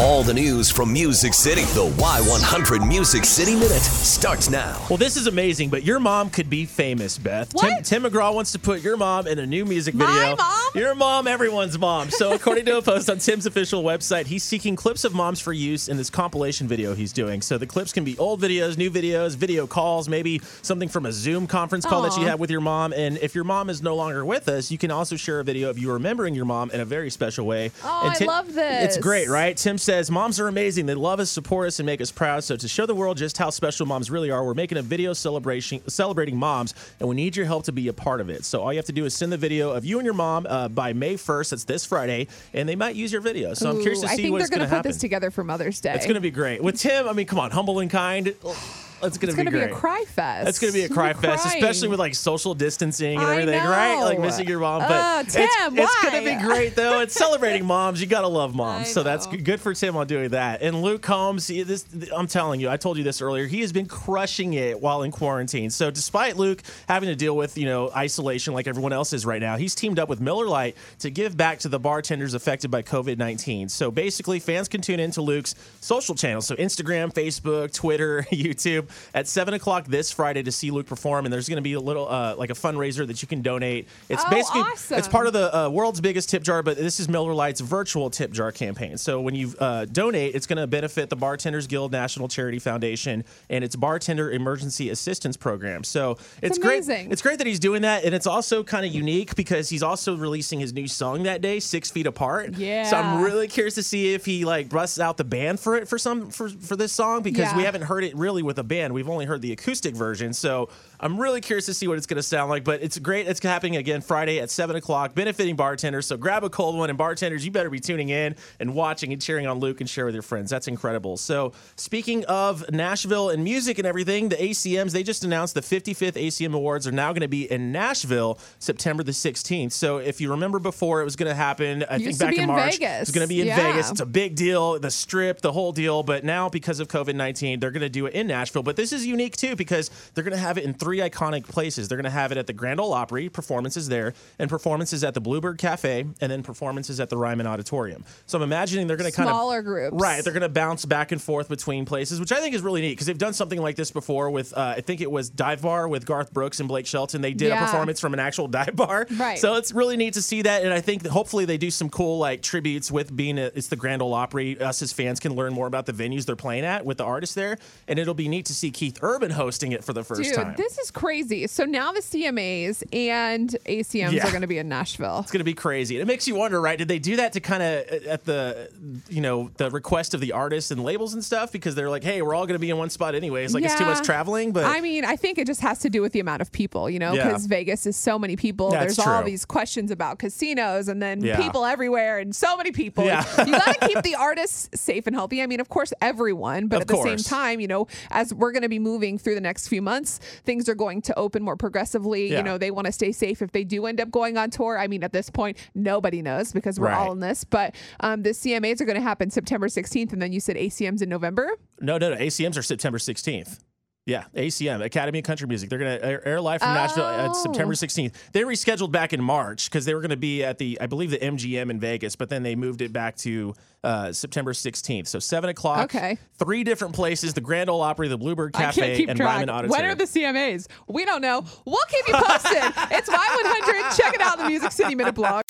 All the news from Music City. The Y100 Music City Minute starts now. Well, this is amazing, but your mom could be famous, Beth. Tim, What? Tim McGraw wants to put your mom in a new music video. My video. mom? Your mom, everyone's mom. So, according to a post on Tim's official website, he's seeking clips of moms for use in this compilation video he's doing. So, the clips can be old videos, new videos, video calls, maybe something from a Zoom conference call that you had with your mom. And if your mom is no longer with us, you can also share a video of you remembering your mom in a very special way. Oh, And I love this. It's great, right? Tim says moms are amazing. They love us, support us, and make us proud. So to show the world just how special moms really are, we're making a video celebration celebrating moms, and we need your help to be a part of it. So all you have to do is send the video of you and your mom uh, by May 1st. That's this Friday, and they might use your video. So I'm curious to Ooh, see I think they're going to put happen. this together for Mother's Day. It's going to be great with Tim. I mean, come on, humble and kind. It's going It's to be gonna be a cry fest. It's going to be a cry fest, crying. especially with like social distancing and I everything, right? Like missing your mom. But uh, it's, Tim, it's going to be great though. It's celebrating moms. You got to love moms. I So that's know. g- good for Tim on doing that. And Luke Combs, this I'm telling you, I told you this earlier. He has been crushing it while in quarantine. So despite Luke having to deal with you know isolation like everyone else is right now, he's teamed up with Miller Lite to give back to the bartenders affected by COVID 19. So basically, fans can tune into Luke's social channels, so Instagram, Facebook, Twitter, YouTube, at seven o'clock this Friday to see Luke perform. And there's going to be a little uh, like a fundraiser that you can donate. It's Oh, basically awesome. it's part of the uh, world's biggest tip jar, but this is Miller Lite's virtual tip jar campaign. So when you uh, donate, it's going to benefit the Bartenders Guild National Charity Foundation and its Bartender Emergency Assistance Program. So it's, great. It's great that he's doing that, and it's also kind of unique because he's also releasing his new song that day, Six Feet Apart. Yeah. So I'm really curious to see if he like busts out the band for it for some for for this song because we haven't heard it really with a band. We've only heard the acoustic version. So I'm really curious to see what it's going to sound like. But it's great. It's happening again Friday at seven o'clock, benefiting bartenders. So grab a cold one, and bartenders, you better be tuning in and watching and cheering on Luke and share with your friends. That's incredible. So speaking of Nashville and music and everything, the ACMs they just announced the 55th ACM Awards are now going to be in Nashville September the 16th. So if you remember before, it was going to happen. I think Used back in in March. Vegas. It's going to be in Yeah. Vegas. It's a big deal. The strip, the whole deal. But now because of COVID 19, they're going to do it in Nashville. But this is unique too because they're going to have it in three iconic places. They're going to have it at the Grand Ole Opry, performances there, and performances at the Bluebird Cafe, and then performances at the Ryman Auditorium. So I'm imagining they're going to kind of Smaller groups. Right. They're going to bounce back and forth between places, which I think is really neat because they've done something like this before with, uh, I think it was Dive Bar with Garth Brooks and Blake Shelton. They did a performance from an actual dive bar. Right. So it's really neat to see that, and I think that hopefully they do some cool like tributes with being a, it's the Grand Ole Opry. Us as fans can learn more about the venues they're playing at with the artists there, and it'll be neat to see Keith Urban hosting it for the first Dude, time. this is crazy. So now the CMAs and ACMs Yeah. are going to be in Nashville. it's going to be crazy. And it makes you wonder, right? Did they do that to kind of uh, at the, you know, the request of the artists and labels and stuff? Because they're like, hey, we're all going to be in one spot anyways. Like it's too much traveling. But I mean, I think it just has to do with the amount of people, you know, Yeah. because Vegas is so many people. That's There's all these questions about casinos and then Yeah. people everywhere and so many people. Yeah. you got to keep the artists safe and healthy. I mean, of course, everyone, but Of at the same time, you know, as we're going to be moving through the next few months, things are going to open more progressively. Yeah. You know, they want to stay safe if they do end up going on tour. I mean, at this point, nobody knows because we're Right. all in this. But um, the CMAs are going to happen September 16th, and then you said ACMs in November. no, no, no. ACMs are September 16th. Yeah, ACM, Academy of Country Music. They're going to air, air live from Nashville at Oh. September 16th. They rescheduled back in March because they were going to be at the, I believe, the MGM in Vegas, but then they moved it back to uh, September 16th. So 7 o'clock. Okay. Three different places the Grand Ole Opry, the Bluebird Cafe, and track. Ryman Auditorium. When are the CMAs? We don't know. We'll keep you posted. it's Y100. Check it out in the Music City Minute blog.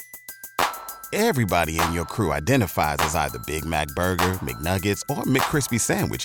Everybody in your crew identifies as either Big Mac Burger, McNuggets, or McCrispy Sandwich.